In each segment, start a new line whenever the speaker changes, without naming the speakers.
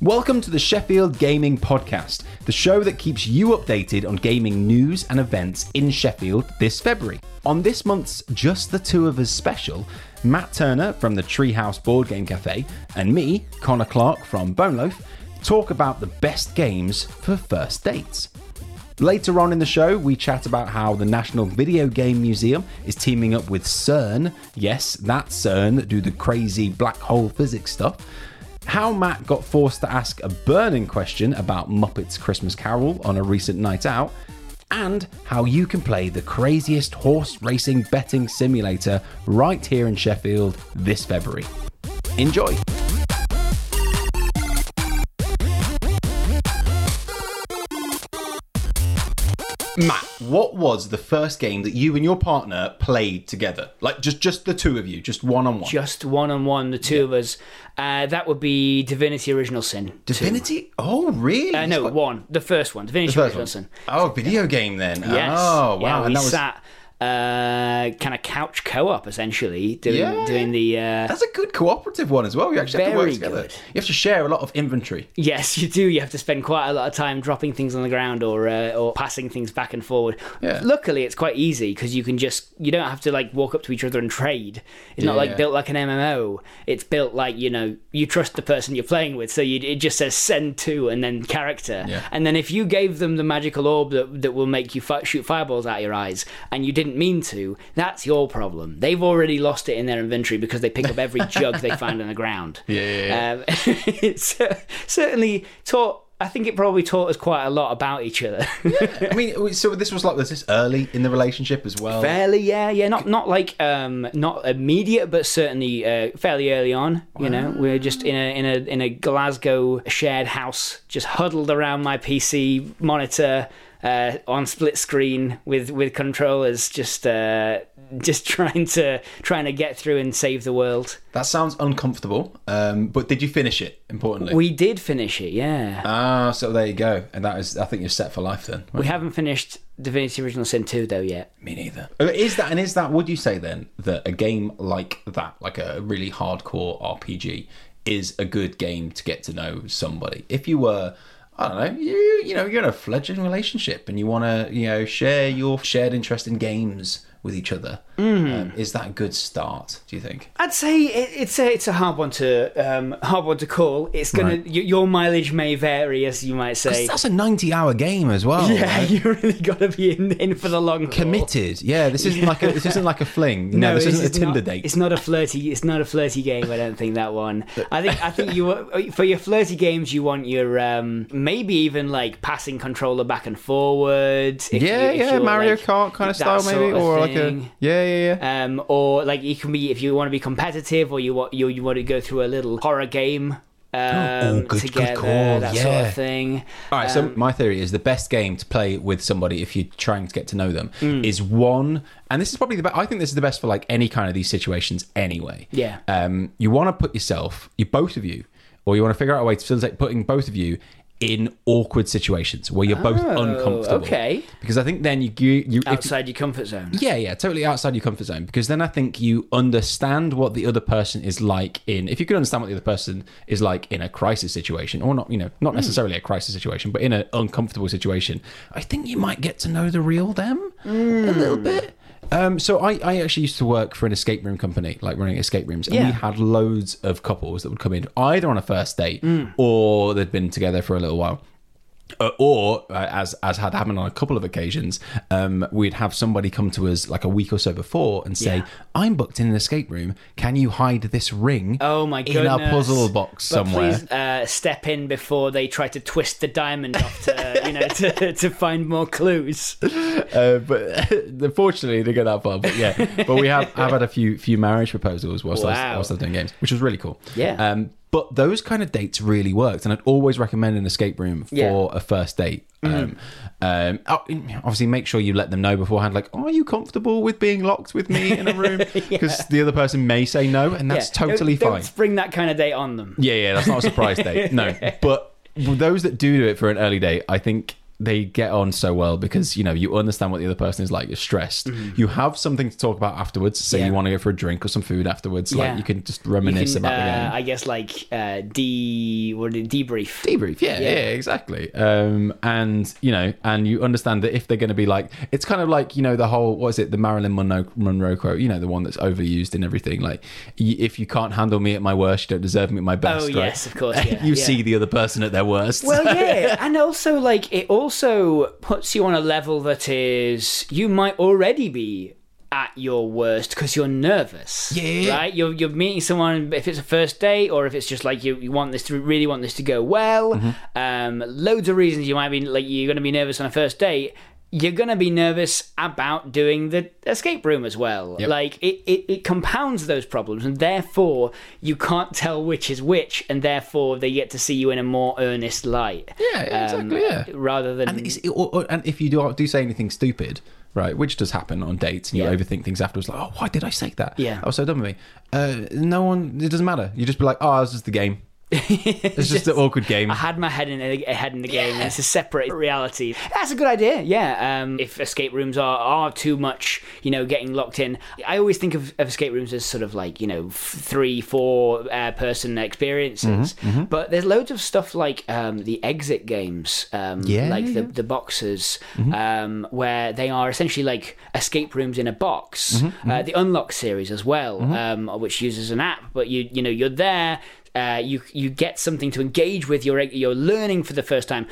Welcome to the Sheffield Gaming Podcast, the show that keeps you updated on gaming news and events in Sheffield this February. On this month's Just the Two of Us special, Matt Turner from the Treehouse Board Game Cafe and me, Connor Clark from Boneloaf, talk about the best games for first dates. Later on in the show, we chat about how the National Video Game Museum is teaming up with CERN. Yes, that CERN that do the crazy black hole physics stuff. How Matt got forced to ask a burning question about Muppets Christmas Carol on a recent night out. And how you can play the craziest horse racing betting simulator right here in Sheffield this February. Enjoy! Matt, what was the first game that you and your partner played together? Like just just the two of you, just one on one.
Just one on one, the two of us. Uh, that would be Divinity Original Sin. two.
Divinity? Oh, really?
Uh, no, one. The first one. Divinity
the first
Original
one.
Sin.
Oh, video game then.
Yes.
Oh, wow.
Yeah, we
and that was
sat uh, kind of couch co-op essentially doing
Yeah.
doing the. Uh,
that's a good cooperative one as well. You actually have to work together.
good.
You have to share a lot of inventory.
Yes, you do. You have to spend quite a lot of time dropping things on the ground or uh, or passing things back and forward.
Yeah.
Luckily, it's quite easy because you can just you don't have to like walk up to each other and trade. It's not
Yeah.
like built like an MMO. It's built like you know you trust the person you're playing with, so you, it just says send to and then character. And then if you gave them the magical orb that that will make you fi- shoot fireballs out of your eyes and you didn't mean to, that's your problem. They've already lost it in their inventory because they pick up every jug they find on the ground.
Yeah,
Um, it's uh, certainly taught. I think it probably taught us quite a lot about each other.
I mean, so this was like was this early in the relationship as well?
fairly, yeah, yeah. Not not like um, not immediate, but certainly uh, fairly early on. You know, we're just in a in a in a Glasgow shared house, just huddled around my PC monitor. Uh, on split screen with with controllers, just uh, just trying to trying to get through and save the world.
That sounds uncomfortable. Um, but did you finish it? Importantly.
We did finish it, yeah.
ah, so there you go. And that is, I think you're set for life then.
We haven't finished Divinity Original Sin 2 though yet.
Me neither. Is that and is that? Would you say then that a game like that, like a really hardcore RPG, is a good game to get to know somebody? If you were, I don't know, you you know, you're in a fledgling relationship and you want to, you know, share your shared interest in games with each other, um, is that a good start? Do you think?
I'd say it, it's a it's a hard one to um, hard one to call. It's gonna
Right.
y- your mileage may vary, as you might say.
That's a 90 hour game as well.
Yeah,
right?
you really got to be in, in for the long haul.
Committed, yeah. This isn't like a this isn't like a fling. No, know, this isn't a
it's
Tinder
not,
date.
It's not a flirty. It's not a flirty game. I don't think that one. I think. I think you for your flirty games, you want your um, maybe even like passing controller back and forward. if
yeah,
if
yeah, Mario
like,
Kart kind of style, maybe, or like a
thing.
yeah, yeah, yeah.
um, or like you can be if you want to be competitive, or you want you, you want to go through a little horror game um,
Oh, good- good call,
that sort of thing.
All right, so
Um,
my theory is the best game to play with somebody if you're trying to get to know them
Mm.
is one, and this is probably the best. I think this is the best for like any kind of these situations anyway.
Yeah.
Um, you want to put yourself, you both of you, or you want to figure out a way to facilitate putting both of you in awkward situations where you're both
Oh,
uncomfortable.
okay.
Because I think then you you, you if-
outside your comfort zone.
yeah, yeah, totally outside your comfort zone. Because then I think you understand what the other person is like in. If you could understand what the other person is like in a crisis situation, or not, you know, not hmm. necessarily a crisis situation, but in an uncomfortable situation, I think you might get to know the real them a hmm. little bit. Um, so I, I actually used to work for an escape room company, like running escape rooms, and we had loads of couples that would come in either on a first date or they'd been together for a little while. Uh, or uh, as as had happened on a couple of occasions, um, we'd have somebody come to us like a week or so before and say,
Yeah.
"I'm booked in an escape room. Can you hide this ring
Oh my goodness.
in a puzzle box
But
somewhere?"
Please uh, step in before they try to twist the diamond off to you know to, to find more clues.
Uh, but unfortunately, they get that far. But yeah, but we have have had a few few marriage proposals whilst, I, was,
Wow.
whilst I was doing games, which was really cool.
Yeah.
Um, but those kind of dates really worked, and I'd always recommend an escape room for
Yeah. Mm-hmm.
a first date. Um, um, oh, obviously, make sure you let them know beforehand. Like, are you comfortable with being locked with me in a room? Because the other person may say no, and that's
Yeah,
totally
don't,
fine.
Don't spring that kind of date on them.
Yeah, yeah, that's not a surprise date. No, but those that do do it for an early date, I think they get on so well because you know you understand what the other person is like. You're stressed. You have something to talk about afterwards. Say.
Yeah.
you want to go for a drink or some food afterwards.
Yeah.
Like you can just reminisce
can,
about the
uh,
game.
I guess like uh, de what did debrief.
debrief yeah, yeah exactly um and you know and you understand that if they're going to be like it's kind of like you know the whole what is it the marilyn monroe, monroe quote you know the one that's overused in everything like y- if you can't handle me at my worst you don't deserve me at my best
Oh,
right?
yes, of course, yeah,
you
yeah.
see the other person at their worst
Well, yeah, and also like it also puts you on a level that is you might already be at your worst because you're nervous.
Yeah.
right. You're you're meeting someone if it's a first date or if it's just like you, you want this to really want this to go well.
Mm-hmm.
Um, loads of reasons you might be like you're going to be nervous on a first date. You're going to be nervous about doing the escape room as well.
Yep.
Like it, it, it compounds those problems, and therefore you can't tell which is which, and therefore they get to see you in a more earnest light.
Yeah, exactly, yeah.
Rather than
and, or, or- and if you do, do say anything stupid right which does happen on dates and you
Yeah.
overthink things afterwards like oh why did i say that
Yeah.
that was so dumb of me uh, no one it doesn't matter you just be like oh it's just the game it's just, an awkward game
I had my head in a head in the game, and it's a separate reality. That's a good idea. Yeah. Um, if escape rooms are, are too much, you know, getting locked in, I always think of, of escape rooms as sort of like you know f- three, four uh, person experiences.
Mm-hmm,
But there's loads of stuff like um, the exit games, um,
Yeah,
like
yeah,
the
yeah.
the boxes,
Mm-hmm.
um, where they are essentially like escape rooms in a box.
Mm-hmm,
Uh, the Unlock series as well, um, which uses an app, but you you know you're there. Uh, you you get something to engage with. You're you're learning for the first time.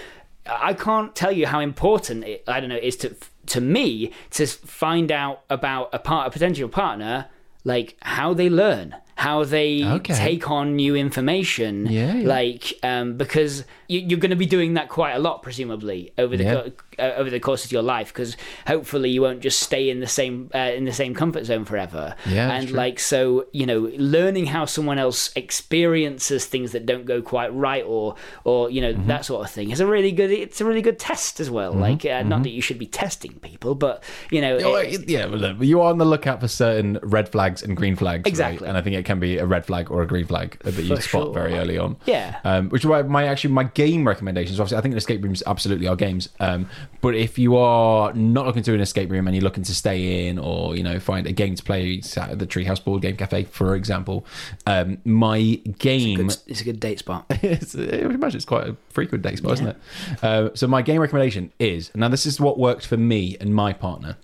I can't tell you how important it, I don't know is to to me to find out about a part a potential partner like how they learn how they
Okay.
take on new information
Yeah, yeah.
like um, because you, you're going to be doing that quite a lot presumably over the
Yeah.
co- uh, over the course of your life because hopefully you won't just stay in the same uh, in the same comfort zone forever
Yeah,
and like so you know learning how someone else experiences things that don't go quite right or or you know
Mm-hmm.
that sort of thing is a really good it's a really good test as well like uh, not that you should be testing people but you know
Oh,
it-
yeah, look, you are on the lookout for certain red flags and green flags, right?
Exactly.
And I think it can be a red flag or a green flag that you
For
spot
sure.
very early on.
Yeah.
Um, which is why my actually my game recommendations. Obviously, I think escape rooms absolutely are games. Um, but if you are not looking to do an escape room and you're looking to stay in, or you know, find a game to play at the Treehouse Board Game Cafe, for example, um, my game
it's, it's a good date spot
it's, I would imagine it's quite a frequent date spot, isn't it? Uh, so my game recommendation is now this is what worked for me and my partner.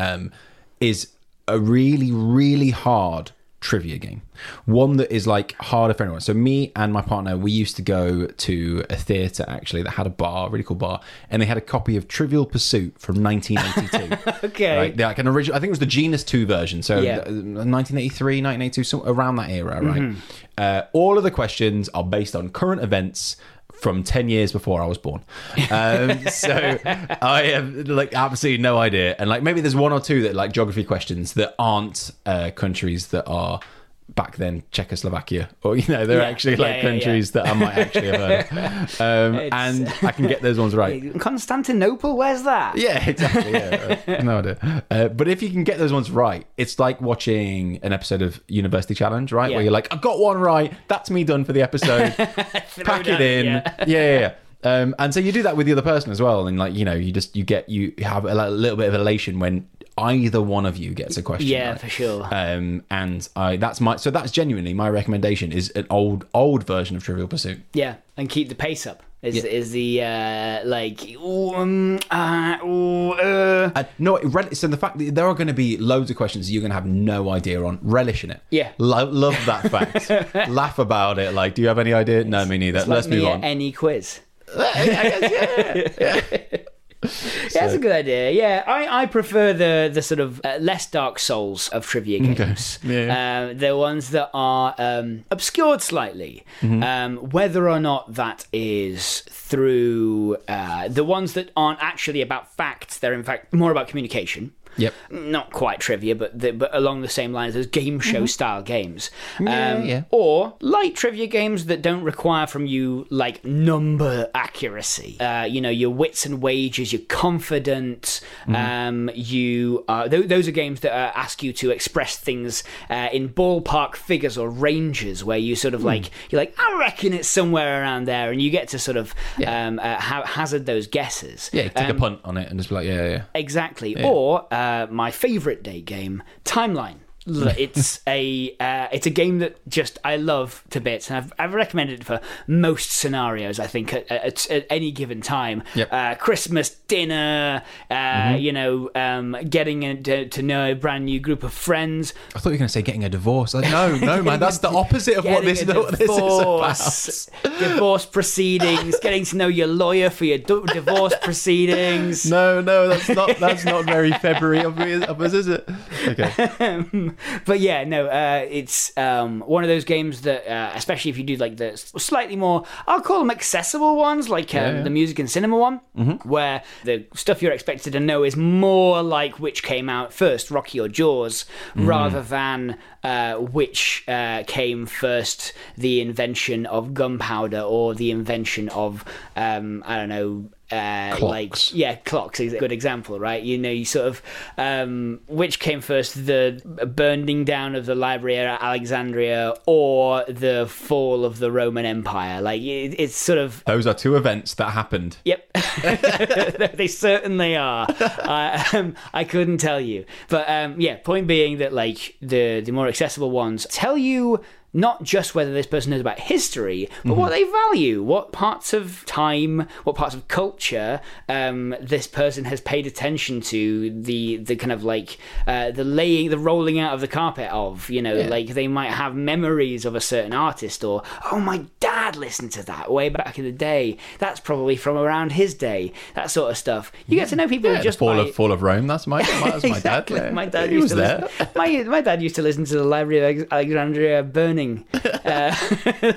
Um, is a really really hard trivia game, one that is like harder for anyone. So me and my partner, we used to go to a theatre actually that had a bar, a really cool bar, and they had a copy of Trivial Pursuit from 1982.
okay
Right, like an original. I think it was the Genus Two version. So
Yeah.
uh, 1983, 1982, so around that era, right? Uh, all of the questions are based on current events from 10 years before I was born. Um, so I have like absolutely no idea. And like maybe there's one or two that like geography questions that aren't uh, countries that are back then Czechoslovakia or you know they're
Yeah,
actually like
yeah,
countries that I might actually have heard. Um, and I can get those ones right.
Constantinople where's that
Yeah, exactly. Yeah, no idea. Uh, but if you can get those ones right, it's like watching an episode of University Challenge, right?
Yeah.
Where you're like, I got one right. That's me done for the episode. Pack it in.
yeah.
Yeah, yeah. yeah. Um, and so you do that with the other person as well, and like you know, you just you get you have a, little bit of elation when either one of you gets a question.
yeah
right.
for sure
Um, and I that's my so that's genuinely my recommendation is an old old version of Trivial Pursuit.
Yeah, and keep the pace up. Is is the uh, like ooh, um, uh, ooh, uh.
Uh, no, it so the fact that there are going to be loads of questions you're going to have no idea on, relish in it.
Yeah.
Lo- love that fact. Laugh about it. Like, do you have any idea? No, me neither. Let's
like
move on.
any quiz.
yeah.
Yeah, that's a good idea. Yeah, I, I prefer the the sort of uh, less Dark Souls of trivia games.
Yeah.
Uh, the ones that are um, obscured slightly,
Mm-hmm.
um, whether or not that is through uh, the ones that aren't actually about facts. They're in fact more about communication.
Yep.
Not quite trivia, but the, but along the same lines as game show style games.
Mm-hmm. Yeah, yeah.
Or light trivia games that don't require from you like number accuracy. Uh, you know, your Wits and Wagers, your confidence.
Mm-hmm.
Um, you uh, th- those are games that uh, ask you to express things uh, in ballpark figures or ranges, where you sort of
Hmm.
like you're like, I reckon it's somewhere around there, and you get to sort of
Yeah.
um, uh, ha- hazard those guesses.
Yeah, take
Um,
a punt on it and just be like, yeah, yeah.
Exactly. Or uh, Uh, my favorite day game, Timeline. It's a uh, it's a game that just I love to bits, and I've, I've recommended it for most scenarios. I think at, at, at any given time,
Yep.
uh, Christmas dinner, uh, you know, um, getting a, to, to know a brand new group of friends,
I thought you were going to say getting a divorce. Like, no, no, man, that's the opposite of what this, what this is
divorce,
about.
divorce proceedings, getting to know your lawyer for your d- divorce proceedings.
No, no, that's not that's not very February of, of us, is it? Okay.
but yeah, no, uh, it's um, one of those games that, uh, especially if you do like the slightly more, I'll call them accessible ones, like um,
Yeah, yeah.
the music and cinema one, where the stuff you're expected to know is more like which came out first, Rocky or Jaws, rather than uh, which uh, came first, the invention of gunpowder or the invention of, um, I don't know. Uh, like yeah, clocks is a good example, right? You know, you sort of um, which came first, the burning down of the library at Alexandria or the fall of the Roman Empire? Like it, it's sort of
Those are two events that happened.
Yep, they certainly are. uh, um, I couldn't tell you, but um, yeah. Point being that like the the more accessible ones tell you not just whether this person knows about history, but what they value, what parts of time, what parts of culture um, this person has paid attention to, the the kind of like uh, the laying, the rolling out of the carpet of, you know,
Yeah.
like they might have memories of a certain artist, or oh my dad listened to that way back in the day. That's probably from around his day. That sort of stuff. You get to know people
Yeah,
just
fall
by,
of fall of Rome. That's my that's my
exactly.
dad. Yeah.
My dad
he
used
was
to
there.
Listen, my my dad used to listen to the Library of Alexandria burning uh,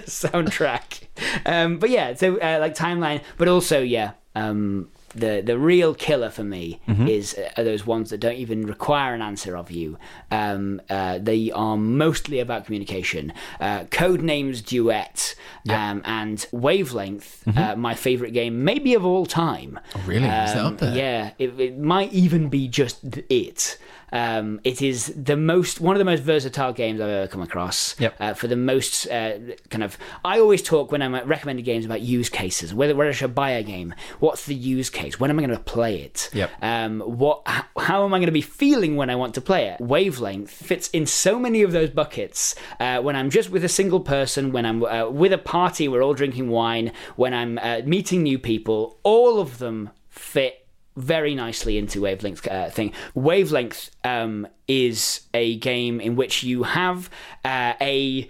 soundtrack. Um, but yeah, so uh, like timeline, but also yeah. Um, the the real killer for me
Mm-hmm.
is uh, are those ones that don't even require an answer of you. Um, uh, they are mostly about communication. Uh, Codenames Duet um, and Wavelength, uh, my favorite game, maybe of all time.
Mm-hmm. Oh, really? Is that
Um? Yeah, it, it might even be just it. Um, it is the most one of the most versatile games I've ever come across.
Yep.
Uh, for the most uh, kind of, I always talk when I'm recommending games about use cases. Whether whether I should buy a game, what's the use case? When am I going to play it?
Yep.
Um, what? How, how am I going to be feeling when I want to play it? Wavelength fits in so many of those buckets. Uh, when I'm just with a single person, when I'm uh, with a party, we're all drinking wine. When I'm uh, meeting new people, all of them fit very nicely into wavelength uh, thing. Wavelength um, is a game in which you have uh, a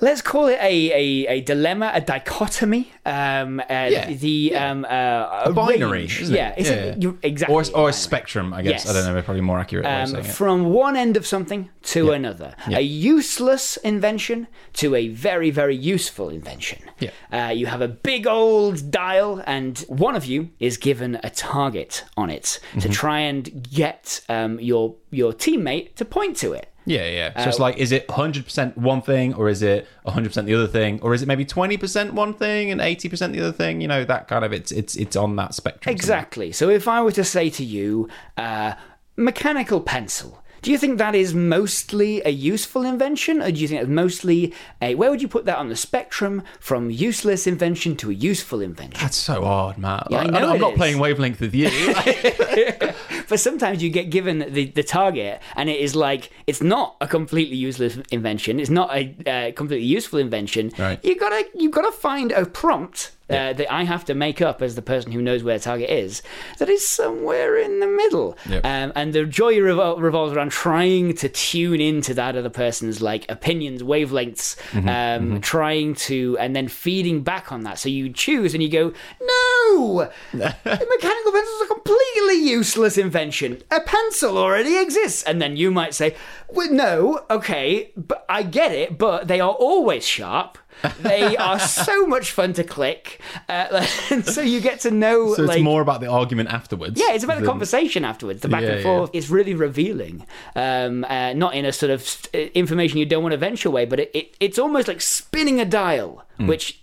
let's call it a, a, a dilemma, a dichotomy. Um, uh,
Yeah,
the um, uh, a
binary, it?
Yeah,
Yeah, yeah.
exactly.
Or, or a spectrum, I guess. I don't know. Probably more accurate
Um,
it.
from one end of something to another. A useless invention to a very, very useful invention.
Yeah.
Uh, you have a big old dial, and one of you is given a target on it to
Mm-hmm.
try and get um, your your teammate to point to it.
Yeah, yeah. So
Uh,
it's like, is it 100% one thing, or is it 100% the other thing, or is it maybe 20% one thing and 80% the other thing? You know, that kind of it's it's it's on that spectrum.
Exactly. So if I were to say to you, uh, mechanical pencil. Do you think that is mostly a useful invention, or do you think it's mostly a? Where would you put that on the spectrum from useless invention to a useful invention?
That's so hard, Matt.
Yeah, I know
I'm not
is.
playing wavelength with you.
But sometimes you get given the, the target, and it is like it's not a completely useless invention. It's not a uh, completely useful invention.
Right.
You gotta you gotta find a prompt uh, that I have to make up as the person who knows where target is. That is somewhere in the middle.
Yep.
Um, and the joy revol- revolves around trying to tune into that other person's like opinions, wavelengths,
Mm-hmm,
um, trying to, and then feeding back on that. So you choose and you go, no, the mechanical pencil is a completely useless invention. A pencil already exists. And then you might say, well, no, okay, but I get it, but they are always sharp. They are so much fun to click, uh, so you get to know.
So it's
like,
more about the argument afterwards.
yeah, it's about the conversation afterwards, the back
Yeah,
and forth. It's really revealing. Um, uh, not in a sort of information you don't want to venture away, but it, it, it's almost like spinning a dial,
Hmm.
which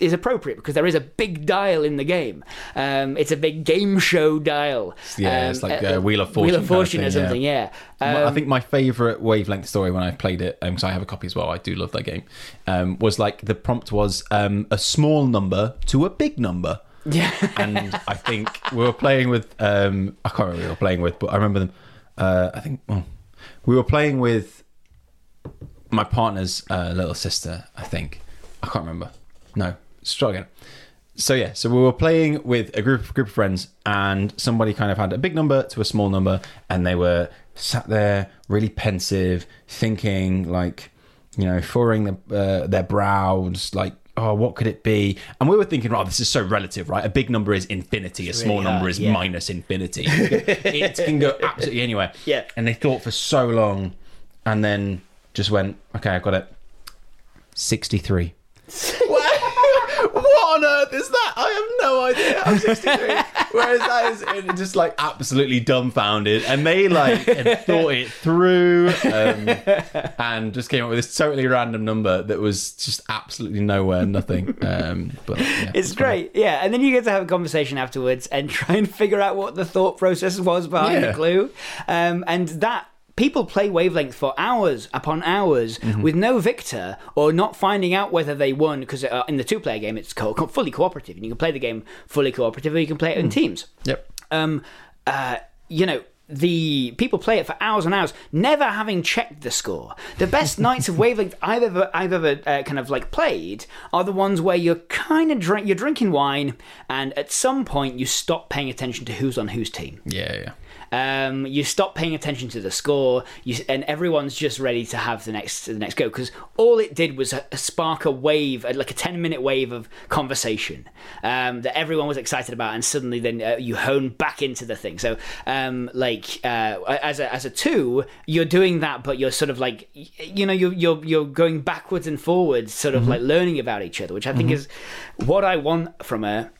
is appropriate because there is a big dial in the game. Um, it's a big game show dial.
Yeah,
Um,
it's like uh, Wheel of Fortune.
Wheel
kind
of
of
Fortune
thing,
or something, yeah.
I
Um,
think my favorite wavelength story when I played it, because I have a copy as well. I do love that game. Um, was like the prompt was um, a small number to a big number.
yeah.
and I think we were playing with um, I can't remember who we were playing with, but I remember them. Uh, I think well, we were playing with my partner's uh, little sister. I think I can't remember. No, start again. So yeah, so we were playing with a group group of friends, and somebody kind of had a big number to a small number, and they were sat there really pensive, thinking like, you know, furrowing the, uh, their brows, like oh, what could it be? And we were thinking, oh, this is so relative, right? A big number is infinity, a small
really
number
hard,
is
yeah.
minus infinity. it can go absolutely anywhere.
Yeah.
And they thought for so long and then just went, okay, I got it. 63 on earth is that? I have no idea. I'm 63. Whereas that is just like absolutely dumbfounded, and they like thought it through, um, and just came up with this totally random number that was just absolutely nowhere, nothing. Um, but yeah,
It's
fun.
great, yeah. And then you get to have a conversation afterwards and try and figure out what the thought process was behind
Yeah.
the clue. Um, and that people play wavelength for hours upon hours
Mm-hmm.
with no victor or not finding out whether they won because uh, in the two-player game it's co- fully cooperative and you can play the game fully cooperative or you can play it
Mm.
in teams
Yep.
um, uh, you know, the people play it for hours and hours, never having checked the score. The best nights of wavelength I've ever, I've ever uh, kind of like played are the ones where you're kind of drink, you're drinking wine, and at some point you stop paying attention to who's on whose team.
Yeah, yeah.
Um, you stop paying attention to the score, you, and everyone's just ready to have the next the next go because all it did was uh, spark a wave, uh, like a ten minute wave of conversation um, that everyone was excited about, and suddenly then uh, you hone back into the thing. So, um, like uh, as a as a two, you're doing that, but you're sort of like you know you're you're you're going backwards and forwards, sort of like learning about each other, which I think is what I want from a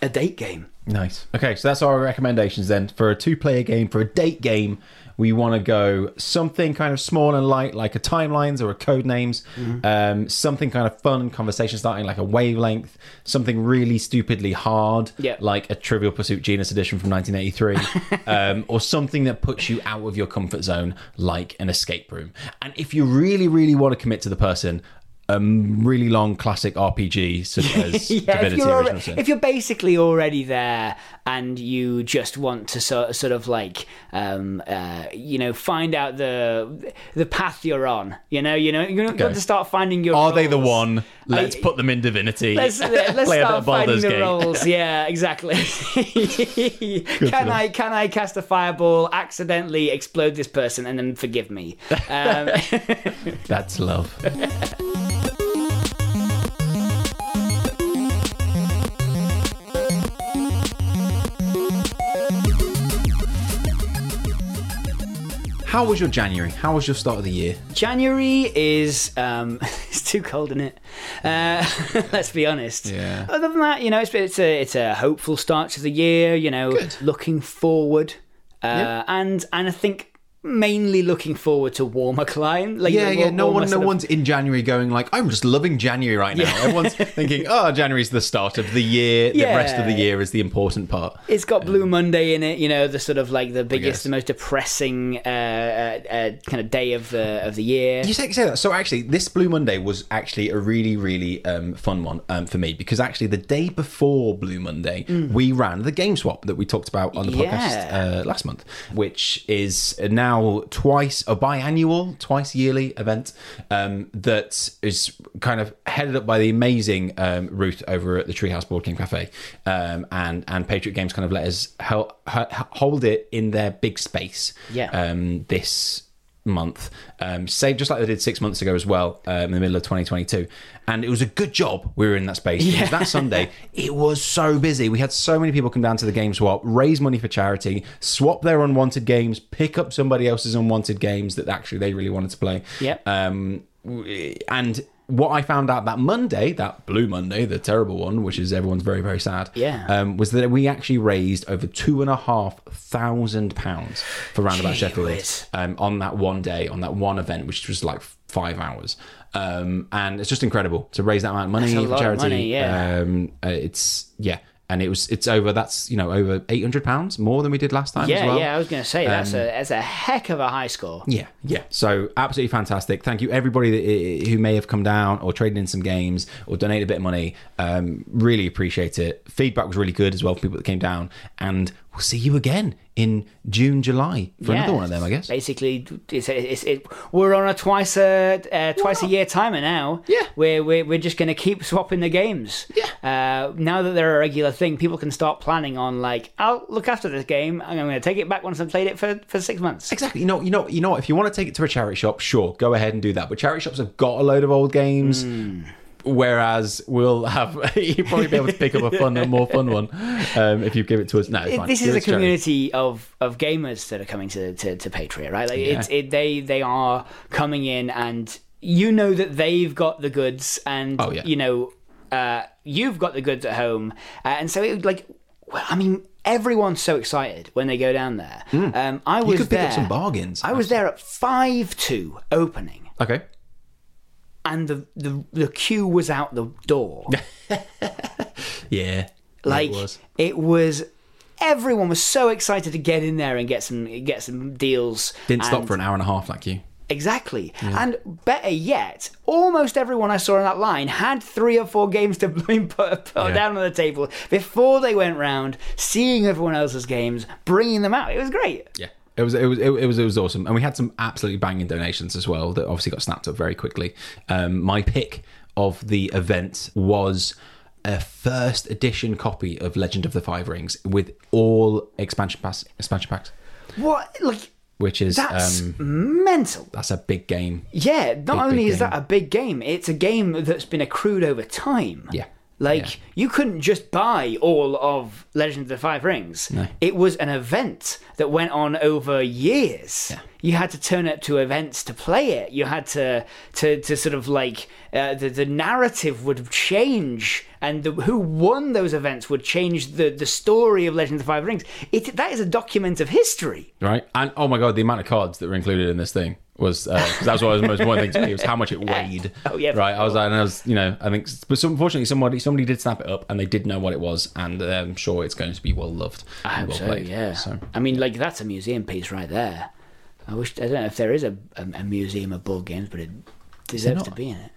a date game.
Nice. Okay, so that's our recommendations then. For a two player game, for a date game, we want to go something kind of small and light, like a timelines or a code names. Um, something kind of fun and conversation starting, like a wavelength. Something really stupidly hard,
Yeah.
like a Trivial Pursuit Genus Edition from 1983, um, or something that puts you out of your comfort zone, like an escape room. And if you really, really want to commit to the person, a really long classic RPG such as
yeah, if
Divinity
you're,
Original Sin.
if you're basically already there and you just want to sort, sort of like um, uh, you know find out the the path you're on you know you know you're going to start finding your
Are they the one? Let's
I-
put them in Divinity.
Let's, let's
Play
start finding the
Gate.
roles. Yeah, exactly. can. I can I cast a fireball, accidentally explode this person, and then forgive me? Um,
That's love. How was your January? How was your start of the year?
January is um, it's too cold, isn't it? Uh, let's be honest.
Yeah.
Other than that, you know, it's it's a it's a hopeful start to the year. You know,
Good.
looking forward, uh,
Yeah.
and and I think mainly looking forward to warmer climate. Like
Yeah, yeah. No one, no
of-
one's in January going like, I'm just loving January right now. Everyone's thinking, oh, January's the start of the year. The rest of the year is the important part.
It's got Blue Monday in it, you know, the sort of like the biggest, the most depressing uh, uh, uh, kind of day of the of the year.
You say, say that. So actually, this Blue Monday was actually a really, really um, fun one um, for me because actually the day before Blue Monday, we ran the Game Swap that we talked about on the podcast
Yeah.
uh, last month, which is now twice a biannual, twice yearly event um, that is kind of headed up by the amazing um, Ruth over at the Treehouse Board Game Cafe, um, and and Patriot Games kind of let us hel- h- hold it in their big space.
Yeah.
Um, this month, um, same just like they did six months ago as well, um, in the middle of 2022. And it was a good job we were in that space. because That Sunday, it was so busy. We had so many people come down to the game swap, raise money for charity, swap their unwanted games, pick up somebody else's unwanted games that actually they really wanted to play.
Yep.
Um, and what I found out that Monday, that Blue Monday, the terrible one, which is everyone's very very sad.
Yeah.
Um, was that we actually raised over two and a half thousand pounds for Roundabout
Gee
Sheffield um, on that one day, on that one event, which was like five hours. Um, and it's just incredible to raise that amount of money for charity.
money, yeah.
Um, uh, it's yeah, and it was it's over. That's you know over eight hundred pounds more than we did last time.
Yeah,
as well.
yeah. I was going to say that's
Um,
a that's a heck of a high score.
Yeah, yeah. So absolutely fantastic. Thank you everybody that, who may have come down or traded in some games or donated a bit of money. Um, really appreciate it. Feedback was really good as well for people that came down, and we'll see you again in June, July for
Yeah.
another one of them, I guess.
Basically, it's, it's, it, we're on a twice a uh, twice a year timer now.
Yeah.
we're we're, we're just going to keep swapping the games.
Yeah.
Uh, now that they're a regular thing, people can start planning on like, I'll look after this game. and I'm going to take it back once I've played it for, for six months.
Exactly. You know, you know, you know what? If you want to take it to a charity shop, sure, go ahead and do that. But charity shops have got a load of old games. Whereas we'll have you'll probably be able to pick up a fun, a more fun one um, if you give it to us. No, it's
It-
fine.
this is
it
a
to charity.
community of, of gamers that are coming to to, to Patriot, right? Like it's it they they are coming in and you know that they've got the goods and
Oh, yeah.
you know uh, you've got the goods at home, uh, and so it like well, I mean everyone's so excited when they go down there. Um, I was.
You could pick
there.
up some bargains.
I was there at five two opening,
Okay.
And the, the the queue was out the door.
Yeah.
like
it was.
it was everyone was so excited to get in there and get some get some deals
Didn't stop for an hour and a half like you.
exactly and better yet almost everyone i saw in that line had three or four games to put, put
Yeah.
down on the table before they went round seeing everyone else's games bringing them out it was great
Yeah. It was it was it was it was awesome, and we had some absolutely banging donations as well that obviously got snapped up very quickly. Um, my pick of the event was a first edition copy of Legend of the Five Rings with all expansion pass expansion packs,
what like
which is
that's
um,
mental
that's a big game.
Yeah, not
Big,
only
big
is that a big game, it's a game that's been accrued over time.
Yeah.
Like,
Yeah.
you couldn't just buy all of Legend of the Five Rings.
No.
It was an event that went on over years.
Yeah.
You had to turn up to events to play it. You had to to, to sort of like uh, the the narrative would change, and the, who won those events would change the, the story of Legend of the Five Rings. It that is a document of history.
Right, and oh my god, the amount of cards that were included in this thing was uh that was what was the most important thing to me was how much it weighed.
Oh, yeah,
right. I was like, and I was, you know, I think, but some, unfortunately, somebody somebody did snap it up, and they did know what it was, and uh, I'm sure it's going to be well loved.
I hope
well
so,
played.
yeah.
So
I mean, like that's a museum piece right there. I wish I don't know if there is a, a, a museum of board games, but it deserves to be in it.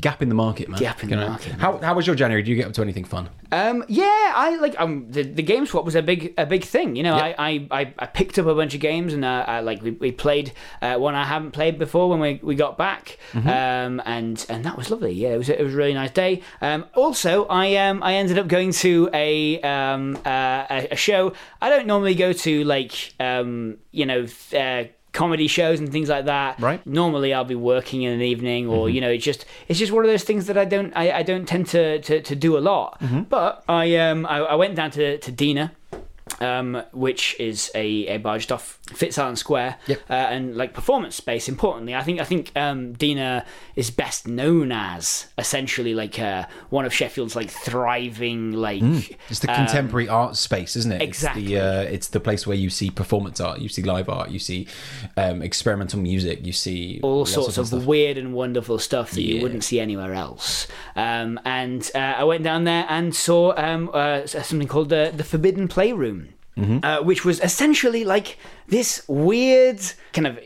Gap in the market, man.
Gap in
You
the
know?
market, man.
How how was your January? Did you get up to anything fun?
Um, yeah, I like um the, the game swap was a big a big thing. You know,
Yep.
I, I, I I picked up a bunch of games and uh, I, like we, we played uh, one I haven't played before when we, we got back,
Mm-hmm.
um and and that was lovely. Yeah, it was it was a really nice day. Um, also I um I ended up going to a um uh, a, a show I don't normally go to like um you know. Uh, comedy shows and things like that
Right. Mm-hmm.
normally i'll be working in an evening or you know it's just it's just one of those things that i don't i, I don't tend to, to to do a lot
Mm-hmm.
but i um I, I went down to to dina um, which is a, a bar just off Fitzalan Square,
Yep.
uh, and like performance space. Importantly, I think I think um, Dina is best known as essentially like uh, one of Sheffield's like thriving like
It's the
um,
contemporary art space, isn't it?
exactly.
It's the, uh, it's the place where you see performance art, you see live art, you see um, experimental music, you see
all sorts of
stuff.
weird and wonderful stuff that you wouldn't see anywhere else. Um, and uh, I went down there and saw um, uh, something called the, the Forbidden Playroom,
Mm-hmm.
uh, which was essentially like this weird kind of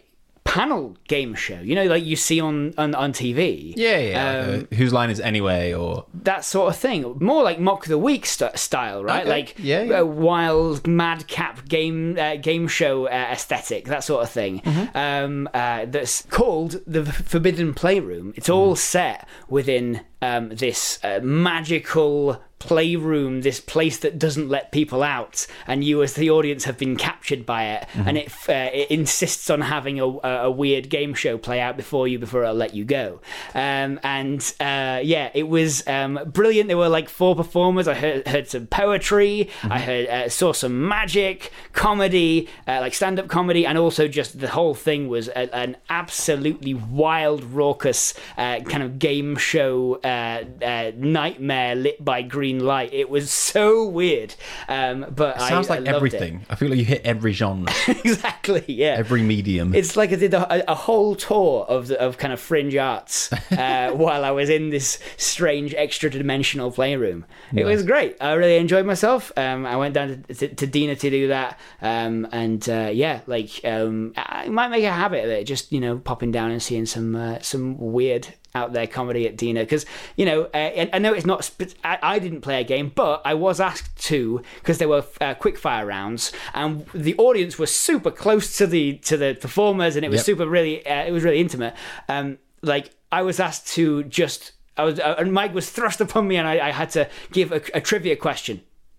panel game show. You know, like you see on on, on TV.
Yeah, yeah.
Um,
like, uh, whose line is anyway? Or
that sort of thing. More like mock the week st- style, right?
Okay.
Like
Yeah, yeah.
A wild madcap game uh, game show uh, aesthetic, that sort of thing.
Mm-hmm.
Um, uh, that's called the Forbidden Playroom. It's all
Mm.
set within um, this uh, magical playroom, this place that doesn't let people out, and you as the audience have been captured by it,
Mm-hmm.
and it uh, it insists on having a, a weird game show play out before you before it'll let you go. Um, and uh, yeah, it was um, brilliant. There were like four performers. I heard, heard some poetry.
Mm-hmm.
I heard uh, saw some magic, comedy, uh, like stand up comedy, and also just the whole thing was a, an absolutely wild, raucous uh, kind of game show uh, uh, nightmare lit by green light. It was so weird, um, but
Sounds
I,
like
I
everything. I feel like you hit every genre,
exactly, yeah.
every medium.
It's like I did a, a whole tour of the, of kind of fringe arts uh, while I was in this strange extra dimensional playroom. It was great. I really enjoyed myself. Um, I went down to, to, to Dina to do that, um, and uh, yeah, like um, I might make a habit of it. Just you know, popping down and seeing some uh, some weird out there comedy at Dina because you know uh, I I know it's not sp- I, I didn't play a game but I was asked to because there were uh, quick fire rounds and the audience was super close to the to the performers and it was
Yep.
super really uh, it was really intimate um like I was asked to just I was uh, and Mike was thrust upon me and I, I had to give a, a trivia question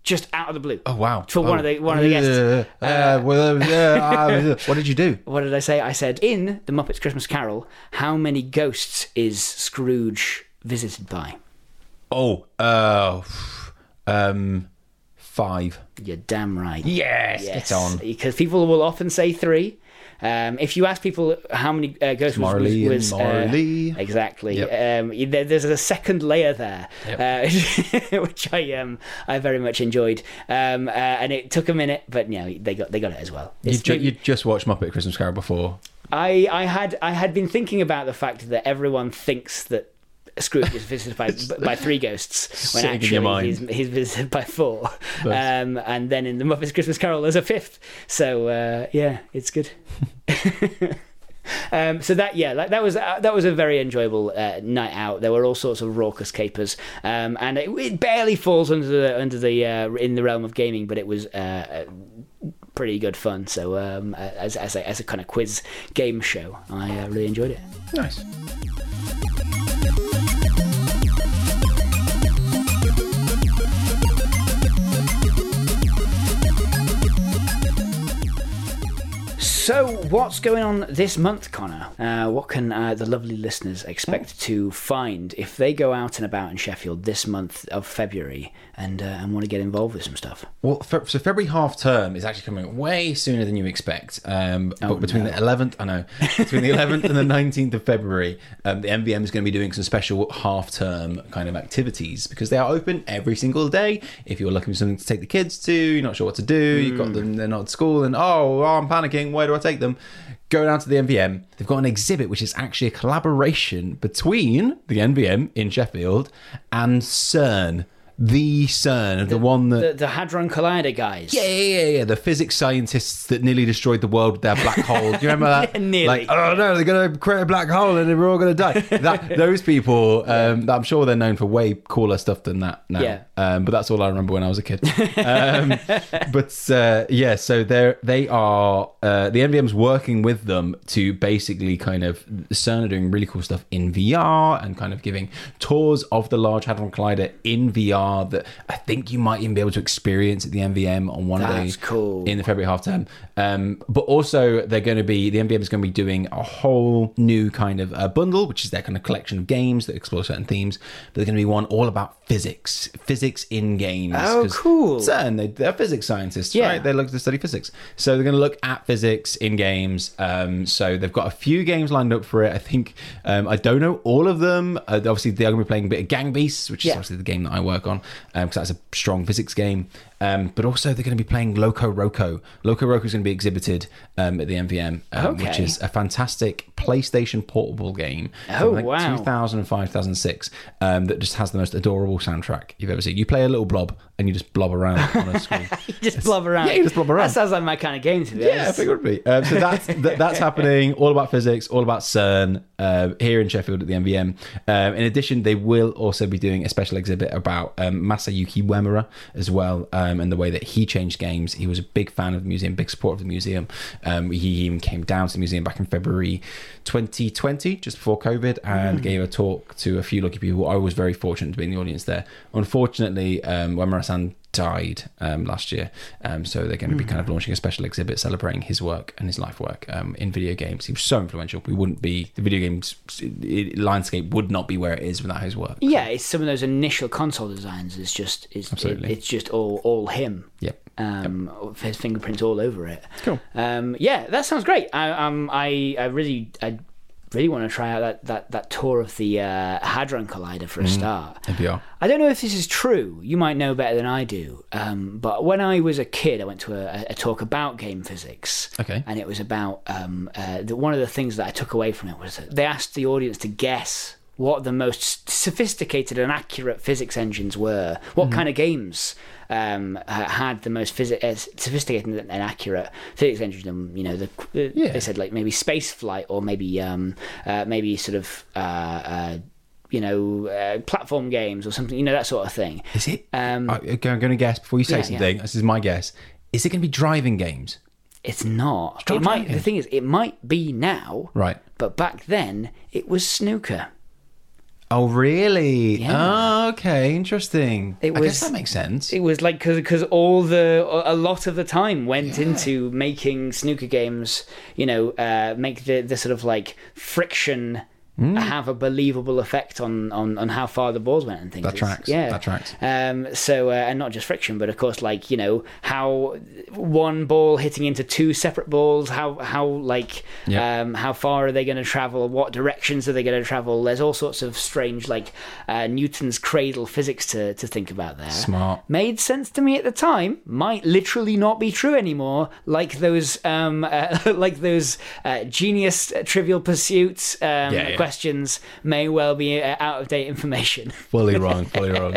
just out of the blue
oh wow!
for one
Oh,
of the one of the guests
Uh, uh, well, uh, uh, what did you do?
what did I say? I said, in The Muppets Christmas Carol, how many ghosts is Scrooge visited by?
Oh, uh, um, five.
You're damn right.
Yes,
Yes.
get on.
Because people will often say three. Um, if you ask people how many uh, ghosts was,
Marley
was, was uh, exactly,
Yep.
um, there, there's a second layer there, uh, which I um I very much enjoyed. Um, uh, and it took a minute, but you know they got they got it as well.
You, ju- you just watched Muppet Christmas Carol before.
I I had I had been thinking about the fact that everyone thinks that Scrooge is visited by by three ghosts when
Sitting in your
actually he's, he's visited by four.
Nice.
Um, and then in the Muppets Christmas Carol there's a fifth. So uh, yeah, it's good. Um, so that yeah, like that was uh, that was a very enjoyable uh, night out. There were all sorts of raucous capers, um, and it, it barely falls under the under the uh, in the realm of gaming, but it was uh, uh, pretty good fun. So um, as as a, as a kind of quiz game show, I uh, really enjoyed it.
Nice.
So, what's going on this month, Connor? Uh, what can uh, the lovely listeners expect to find if they go out and about in Sheffield this month of February and uh, and want to get involved with some stuff?
Well, so February half term is actually coming way sooner than you expect. Um,
Oh,
but between the 11th, I know, between the 11th and the 19th of February, um, the NVM is going to be doing some special half term kind of activities because they are open every single day. If you're looking for something to take the kids to, you're not sure what to do, you've got them, they're not at school, and oh, I'm panicking, where do I take them? Go down to the NVM. They've got an exhibit which is actually a collaboration between the NVM in Sheffield and CERN. The CERN, the, one that
The, the Hadron Collider guys.
yeah, yeah, yeah, yeah. The physics scientists that nearly destroyed the world with their black hole. Do you remember that?
Nearly.
Like, oh no, they're going to create a black hole and we're all going to die. That, those people, um, I'm sure they're known for way cooler stuff than that now.
Yeah.
Um, but that's all I remember when I was a kid. Um, but uh, yeah, so they're they are uh, the NVM's working with them to basically kind of CERN are doing really cool stuff in VR and kind of giving tours of the Large Hadron Collider in VR that I think you might even be able to experience at the NVM on one
That's
day
cool.
in the February half term. Um, but also, they're going to be the NVM is going to be doing a whole new kind of uh, bundle, which is their kind of collection of games that explore certain themes. But they're going to be one all about physics, physics in games.
Oh, cool.
CERN, they, they're physics scientists,
Yeah.
right? They look to study physics, so they're going to look at physics in games. Um, so they've got a few games lined up for it. I think um, I don't know all of them. Uh, obviously, they are going to be playing a bit of Gang Beasts, which is
Yeah.
obviously the game that I work on, because that's a strong physics game. Um, but also, they're going to be playing Loco Roco. Loco Roco is going to be exhibited um, at the NVM, um, which is a fantastic PlayStation portable game.
Oh,
like,
wow.
2005, 2006, um, that just has the most adorable soundtrack you've ever seen. You play a little blob and you just blob around on a screen.
You just blob around.
yeah, you just blob around.
That sounds like my kind of game to be
Yeah, I think it would be. Um, so that's that, that's happening. All about physics, all about CERN uh, here in Sheffield at the NVM. Um, in addition, they will also be doing a special exhibit about um, Masayuki Uemura as well, um, and the way that he changed games. He was a big fan of the museum, big supporter of the museum. Um, he even came down to the museum back in February 2020, just before COVID, and gave a talk to a few lucky people. I was very fortunate to be in the audience there. Unfortunately, um, Uemura-san died um, last year, um, so they're going to be kind of launching a special exhibit celebrating his work and his life work um, in video games. He was so influential. We wouldn't be the video games it, landscape would not be where it is without his work.
Yeah, it's some of those initial console designs. Is just is it, it's just all all him.
Yep.
Um, his fingerprints all over it.
Cool.
Um, yeah, that sounds great. I um I I really I really want to try out that that, that tour of the uh, Hadron Collider for a start.
NPR.
I don't know if this is true. You might know better than I do. Um, but when I was a kid, I went to a, a talk about game physics.
Okay.
And it was about um, uh, the, one of the things that I took away from it was that they asked the audience to guess what the most sophisticated and accurate physics engines were. What
Mm-hmm.
kind of games um, had the most physi- uh, sophisticated and accurate physics engines? And you know, the,
Yeah.
they said like maybe space flight or maybe um, uh, maybe sort of. Uh, uh, you know, uh, platform games or something, you know, that sort of thing.
Is it?
Um,
I, I'm going to guess before you say
Yeah,
something. This is my guess. Is it going to be driving games?
It's not.
not
It might.
driving.
The thing is, it might be now,
Right.
but back then it was snooker.
Oh, really?
Yeah.
Oh, okay. Interesting.
It
I
was-
guess that makes sense.
It was like because all the a lot of the time went into making snooker games. You know, uh, make the the sort of like friction.
Hmm.
Have a believable effect on, on, on how far the balls went and things.
That
It's-
tracks.
Yeah,
That tracks.
Um, so uh, and not just friction, but of course, like you know how one ball hitting into two separate balls. How how like
Yeah.
um, how far are they going to travel? What directions are they going to travel? There's all sorts of strange like uh, Newton's cradle physics to to think about there
Smart.
made sense to me at the time might literally not be true anymore like those um uh, like those uh, genius trivial pursuits um
Yeah, yeah.
Questions may well be uh, out of date information
Fully wrong. Fully wrong.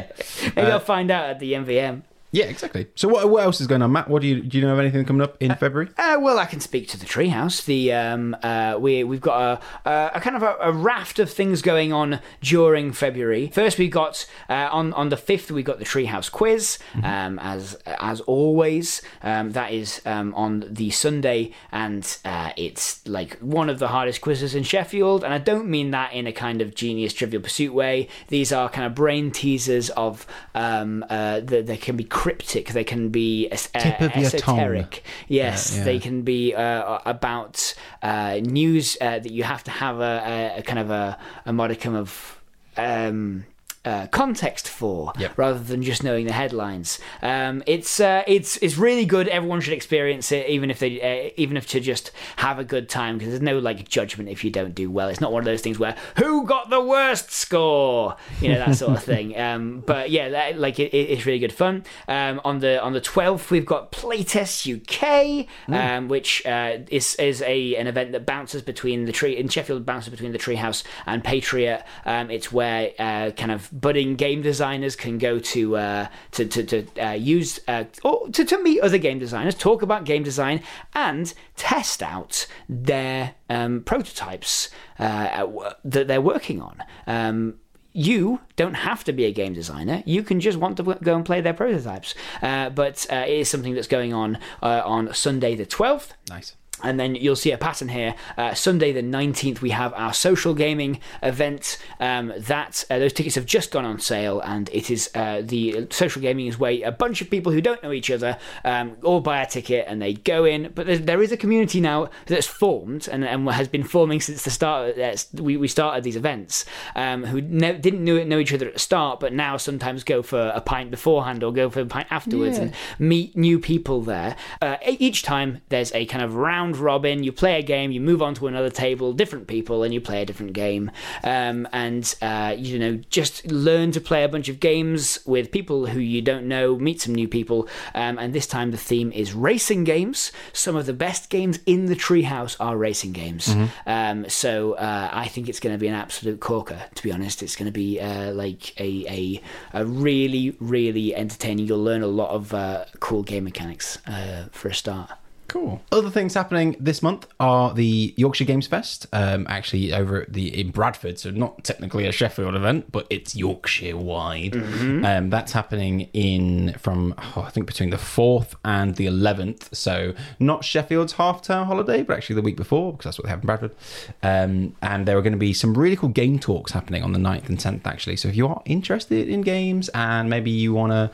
maybe i'll find out at the NVM
Yeah, exactly. So what, what else is going on, Matt? What do you do? You know of anything coming up in February?
Uh, well, I can speak to the treehouse. The um, uh, we we've got a, a, kind of a, a raft of things going on during February. First, we got uh, on on the fifth, we got the treehouse quiz, um, as as always. Um, that is um, on the Sunday, and uh, it's like one of the hardest quizzes in Sheffield. And I don't mean that in a kind of genius Trivial Pursuit way. These are kind of brain teasers of um, uh, that can be cryptic, they can be es- uh,
Tip of your tongue.
esoteric. Yes,
Yeah, yeah.
they can be uh, about uh, news uh, that you have to have a, a, a kind of a, a modicum of. Um, uh, context for
Yep.
rather than just knowing the headlines. Um, it's uh, it's it's really good. Everyone should experience it, even if they uh, even if to just have a good time because there's no like judgment if you don't do well. It's not one of those things where who got the worst score, you know that sort of thing. Um, but yeah, that, like it, it- it's really good fun. Um, on the on the 12th we've got Playtest UK, um, which uh, is is a an event that bounces between the tree in Sheffield bounces between the Treehouse and Patriot. Um, it's where uh, kind of budding game designers can go to uh, to to, to uh, use uh, or to, to meet other game designers, talk about game design, and test out their um, prototypes uh, that they're working on. Um, you don't have to be a game designer. You can just want to go and play their prototypes. Uh, but uh, it is something that's going on uh, on Sunday the 12th.
Nice.
And then you'll see a pattern here. Uh, Sunday the 19th, we have our social gaming event. Um, that uh, those tickets have just gone on sale, and it is uh, the social gaming is where a bunch of people who don't know each other um, all buy a ticket and they go in. But there's, a community now that's formed and, and has been forming since the start. Uh, we, we started these events um, who ne- didn't know, know each other at the start, but now sometimes go for a pint beforehand or go for a pint afterwards
Yeah.
and meet new people there. Uh, each time there's a kind of round robin. You play a game, you move on to another table, different people, and you play a different game. Um, and uh, you know, just learn to play a bunch of games with people who you don't know, meet some new people. Um, and this time the theme is racing games. Some of the best games in the treehouse are racing games. Um, so uh, I think it's going to be an absolute corker. To be honest, it's going to be uh, like a, a a really really entertaining. You'll learn a lot of uh, cool game mechanics uh, for a start.
Cool. Other things happening this month are the Yorkshire Games Fest, um, actually over at the in Bradford, so not technically a Sheffield event, but it's Yorkshire wide. Um, that's happening in from oh, I think between the fourth and the eleventh, so not Sheffield's half term holiday, but actually the week before because that's what they have in Bradford. Um, and there are going to be some really cool game talks happening on the 9th and tenth, actually. So if you are interested in games and maybe you want to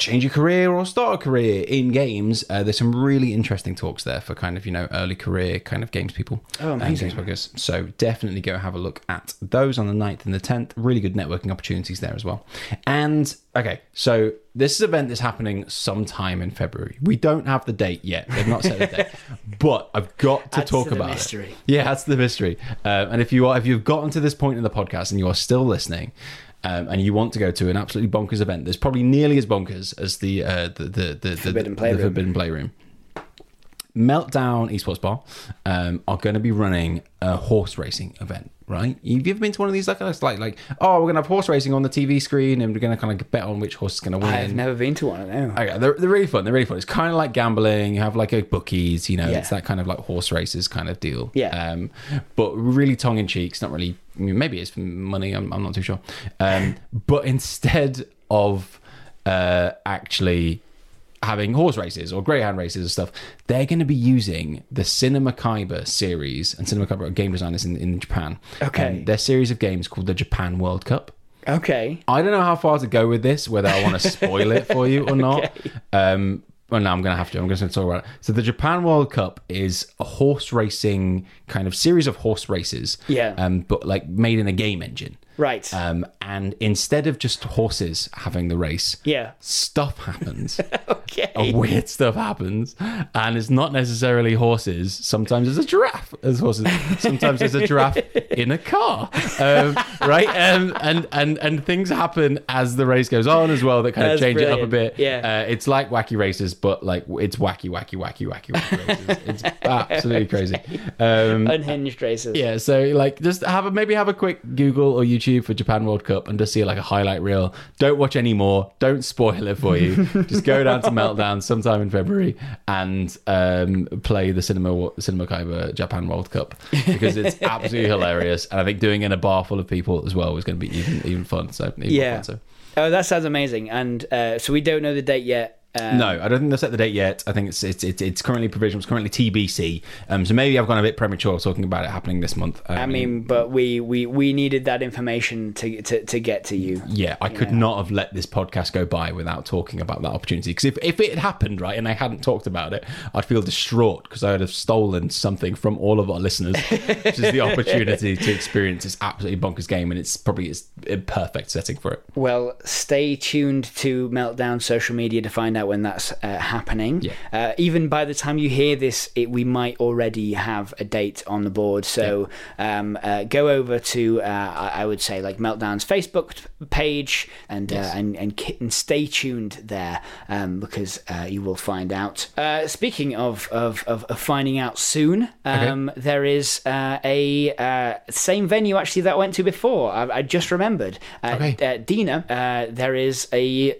change your career or start a career in games. Uh, there's some really interesting talks there for kind of you know early career kind of games people.
Oh,
and
amazing.
games bloggers. So definitely go have a look at those on the 9th and the 10th. Really good networking opportunities there as well. And okay, so this event is happening sometime in February. We don't have the date yet. They've not set the date, but I've got to
Adds
talk
to the
about
mystery.
it. Yeah, that's the mystery. Um, and if you are, if you've gotten to this point in the podcast and you are still listening, um, and you want to go to an absolutely bonkers event, there's probably nearly as bonkers as the uh, the, the, the,
Forbidden Playroom.
the Forbidden Playroom. Meltdown Esports Bar um, are going to be running a horse racing event, right? You've ever been to one of these like it's like like oh we're going to have horse racing on the TV screen and we're going to kind of bet on which horse is going to win.
I've never been to one. No.
Okay, they're, they're really fun. They're really fun. It's kind of like gambling. You have like a bookies, you know,
Yeah.
it's that kind of like horse races kind of deal.
Yeah.
Um, but really tongue in cheek. It's not really, maybe it's money. I'm, I'm not too sure. Um, but instead of uh, actually having horse races or greyhound races and stuff, they're going to be using the Cinema Kaiba series, and Cinema Kaiba are game designers in, in Japan.
Okay.
Um, their series of games called the Japan World Cup.
Okay.
I don't know how far to go with this, whether I want to spoil it for you or not.
Okay.
Um, well, no, I'm going to have to. I'm going to talk about it. So, the Japan World Cup is a horse racing kind of series of horse races.
Yeah.
Um, but like made in a game engine.
Right.
Um, and instead of just horses having the race,
yeah.
stuff happens.
Okay.
Uh, weird stuff happens, and it's not necessarily horses. Sometimes there's a giraffe as horses. Sometimes there's a giraffe in a car, um, right? Um, and and and things happen as the race goes on as well that kind
That's
of change it up a bit.
Yeah.
uh, it's like wacky races, but like it's wacky, wacky, wacky, wacky, wacky races. It's absolutely crazy. Um,
Unhinged races.
yeah, so like just have a maybe have a quick Google or YouTube for Japan World Cup and just see like a highlight reel. Don't watch any more. Don't spoil it for you. just go down to Meltdown sometime in February and um, play the Cinema Cinema Kaiba Japan World Cup because it's absolutely hilarious. And I think doing it in a bar full of people as well is going to be even even fun. So even
Yeah.
fun, so.
Oh, that sounds amazing. And uh, so we don't know the date yet. Um,
No, I don't think they've set the date yet. I think it's it's it's, it's currently provisional. It's currently TBC. Um, so maybe I've gone a bit premature talking about it happening this month. Um,
I mean, but we, we, we needed that information to, to, to get to you.
Yeah, I could not have let this podcast go by without talking about that opportunity. Because if, if it had happened, right, and I hadn't talked about it, I'd feel distraught because I would have stolen something from all of our listeners, which is the opportunity to experience this absolutely bonkers game. And it's probably it's a perfect setting for it.
Well, stay tuned to Meltdown social media to find out when that's uh, happening.
Yeah.
Uh, even by the time you hear this, it, we might already have a date on the board. So um, uh, go over to, uh, I, would say, like Meltdown's Facebook page and uh, and and, ki- and stay tuned there um, because uh, you will find out. Uh, speaking of, of, of, of finding out soon, um, there is uh, a uh, same venue actually that I went to before. I, I just remembered. Uh,
Okay.
uh, Dina, uh, there is a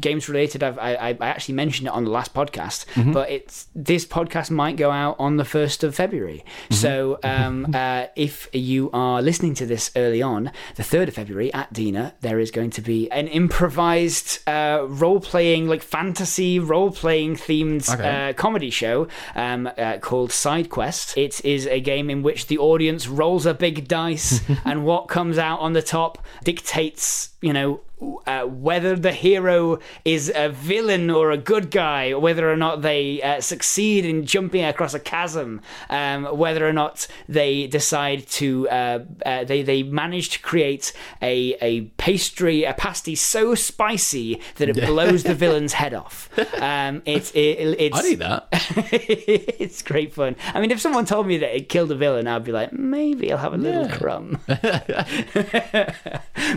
games related. I've, I, I actually mentioned it on the last podcast,
Mm-hmm.
but it's this podcast might go out on the first of February.
Mm-hmm.
So um, uh, if you are listening to this early on, the third of February at Dina, there is going to be an improvised uh, role playing, like fantasy role playing themed
Okay.
uh, comedy show um, uh, called Side Quest. It is a game in which the audience rolls a big dice, and what comes out on the top dictates, you know, uh, whether the hero is a villain or a good guy, whether or not they uh, succeed in jumping across a chasm, um, whether or not they decide to uh, uh, they they manage to create a a pastry a pasty so spicy that it blows the villain's head off. Um, it's it, it's
I need that.
it's great fun. I mean, if someone told me that it killed a villain, I'd be like, maybe I'll have a little crumb.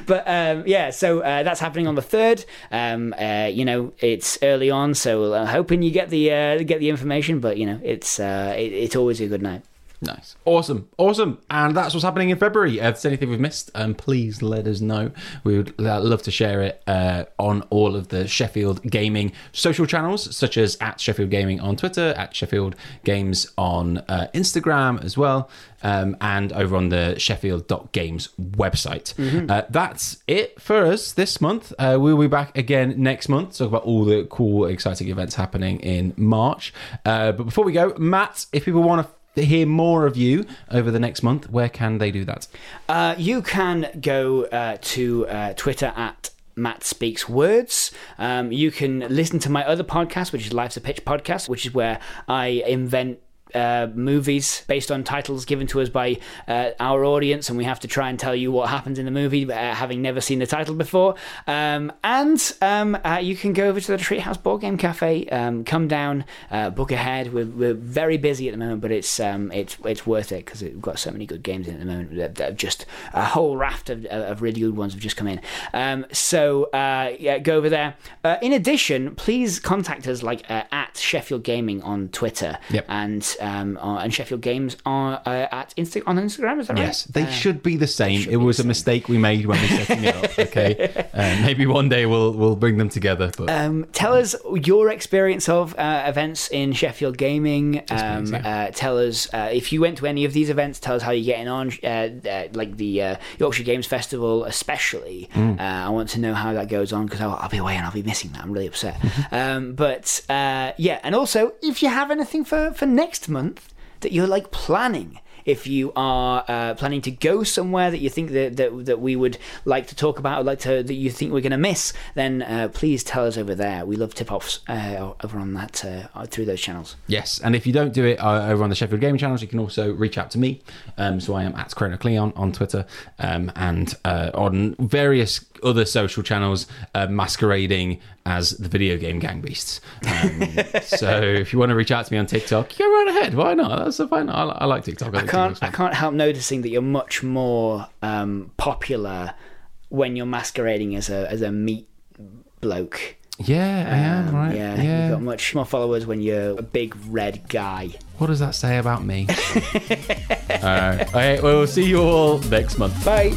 but um, yeah, so uh, that's happening on the third. Um, uh, you know, it's early on, so I'm hoping you get the uh, get the information. But you know, it's uh, it, it's always a good night.
Nice. Awesome. Awesome. And that's what's happening in February. If there's anything we've missed, um, please let us know. We would uh, love to share it uh, on all of the Sheffield Gaming social channels, such as at Sheffield Gaming on Twitter, at Sheffield Games on uh, Instagram as well, um, and over on the Sheffield.games website. Uh, that's it for us this month. Uh, we'll be back again next month to talk about all the cool, exciting events happening in March. Uh, but before we go, Matt, if people want to hear more of you over the next month, where can they do that?
Uh, you can go uh, to uh, Twitter at Matt Speaks Words. Um, you can listen to my other podcast, which is Life's a Pitch podcast, which is where I invent uh, movies based on titles given to us by uh, our audience, and we have to try and tell you what happens in the movie, uh, having never seen the title before. Um, and um, uh, you can go over to the Treehouse Board Game Cafe, um, come down, uh, book ahead. We're, we're very busy at the moment, but it's um, it's it's worth it because we've got so many good games in at the moment. That, that just a whole raft of, of really good ones have just come in. Um, so uh, yeah, go over there. in addition, please contact us like at Sheffield Gaming on Twitter
Yep.
and um, uh, and Sheffield Games are uh, at Insta- on Instagram. Is that right?
Yes, they
Uh,
should be the same. It was a mistake we made when we setting it up. Okay, uh, maybe one day we'll we'll bring them together. But
Um, tell us your experience of uh, events in Sheffield Gaming. Um, uh, tell us uh, if you went to any of these events. Tell us how you're getting on, uh, uh, like the uh, Yorkshire Games Festival, especially.
Mm.
Uh, I want to know how that goes on because I'll, I'll be away and I'll be missing that. I'm really upset. um, but uh, yeah, and also if you have anything for for next month that you're like planning. If you are uh, planning to go somewhere that you think that, that that we would like to talk about, or like to that you think we're going to miss, then uh, please tell us over there. We love tip offs uh, over on that uh, through those channels.
yes, and if you don't do it uh, over on the Sheffield Gaming channels, you can also reach out to me. Um, so I am at Chrono Cleon on Twitter um, and uh, on various other social channels, uh, masquerading as the video game gang beasts. Um, so if you want to reach out to me on TikTok, go right ahead. Why not? That's a fine. I, I like TikTok.
I
think
can't
TikTok's
I can't help noticing that you're much more um, popular when you're masquerading as a as a meat bloke.
Yeah, I am.
Um,
Right.
Yeah,
yeah.
you've got much more followers when you're a big red guy.
What does that say about me? Alright. Okay, well, we'll see you all next month.
Bye.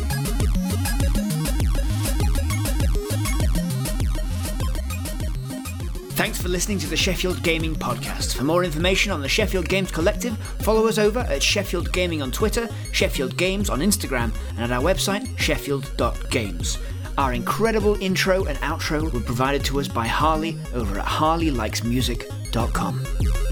Thanks for listening to the Sheffield Gaming Podcast. For more information on the Sheffield Games Collective, follow us over at Sheffield Gaming on Twitter, Sheffield Games on Instagram, and at our website, sheffield.games. Our incredible intro and outro were provided to us by Harley over at harleylikesmusic.com.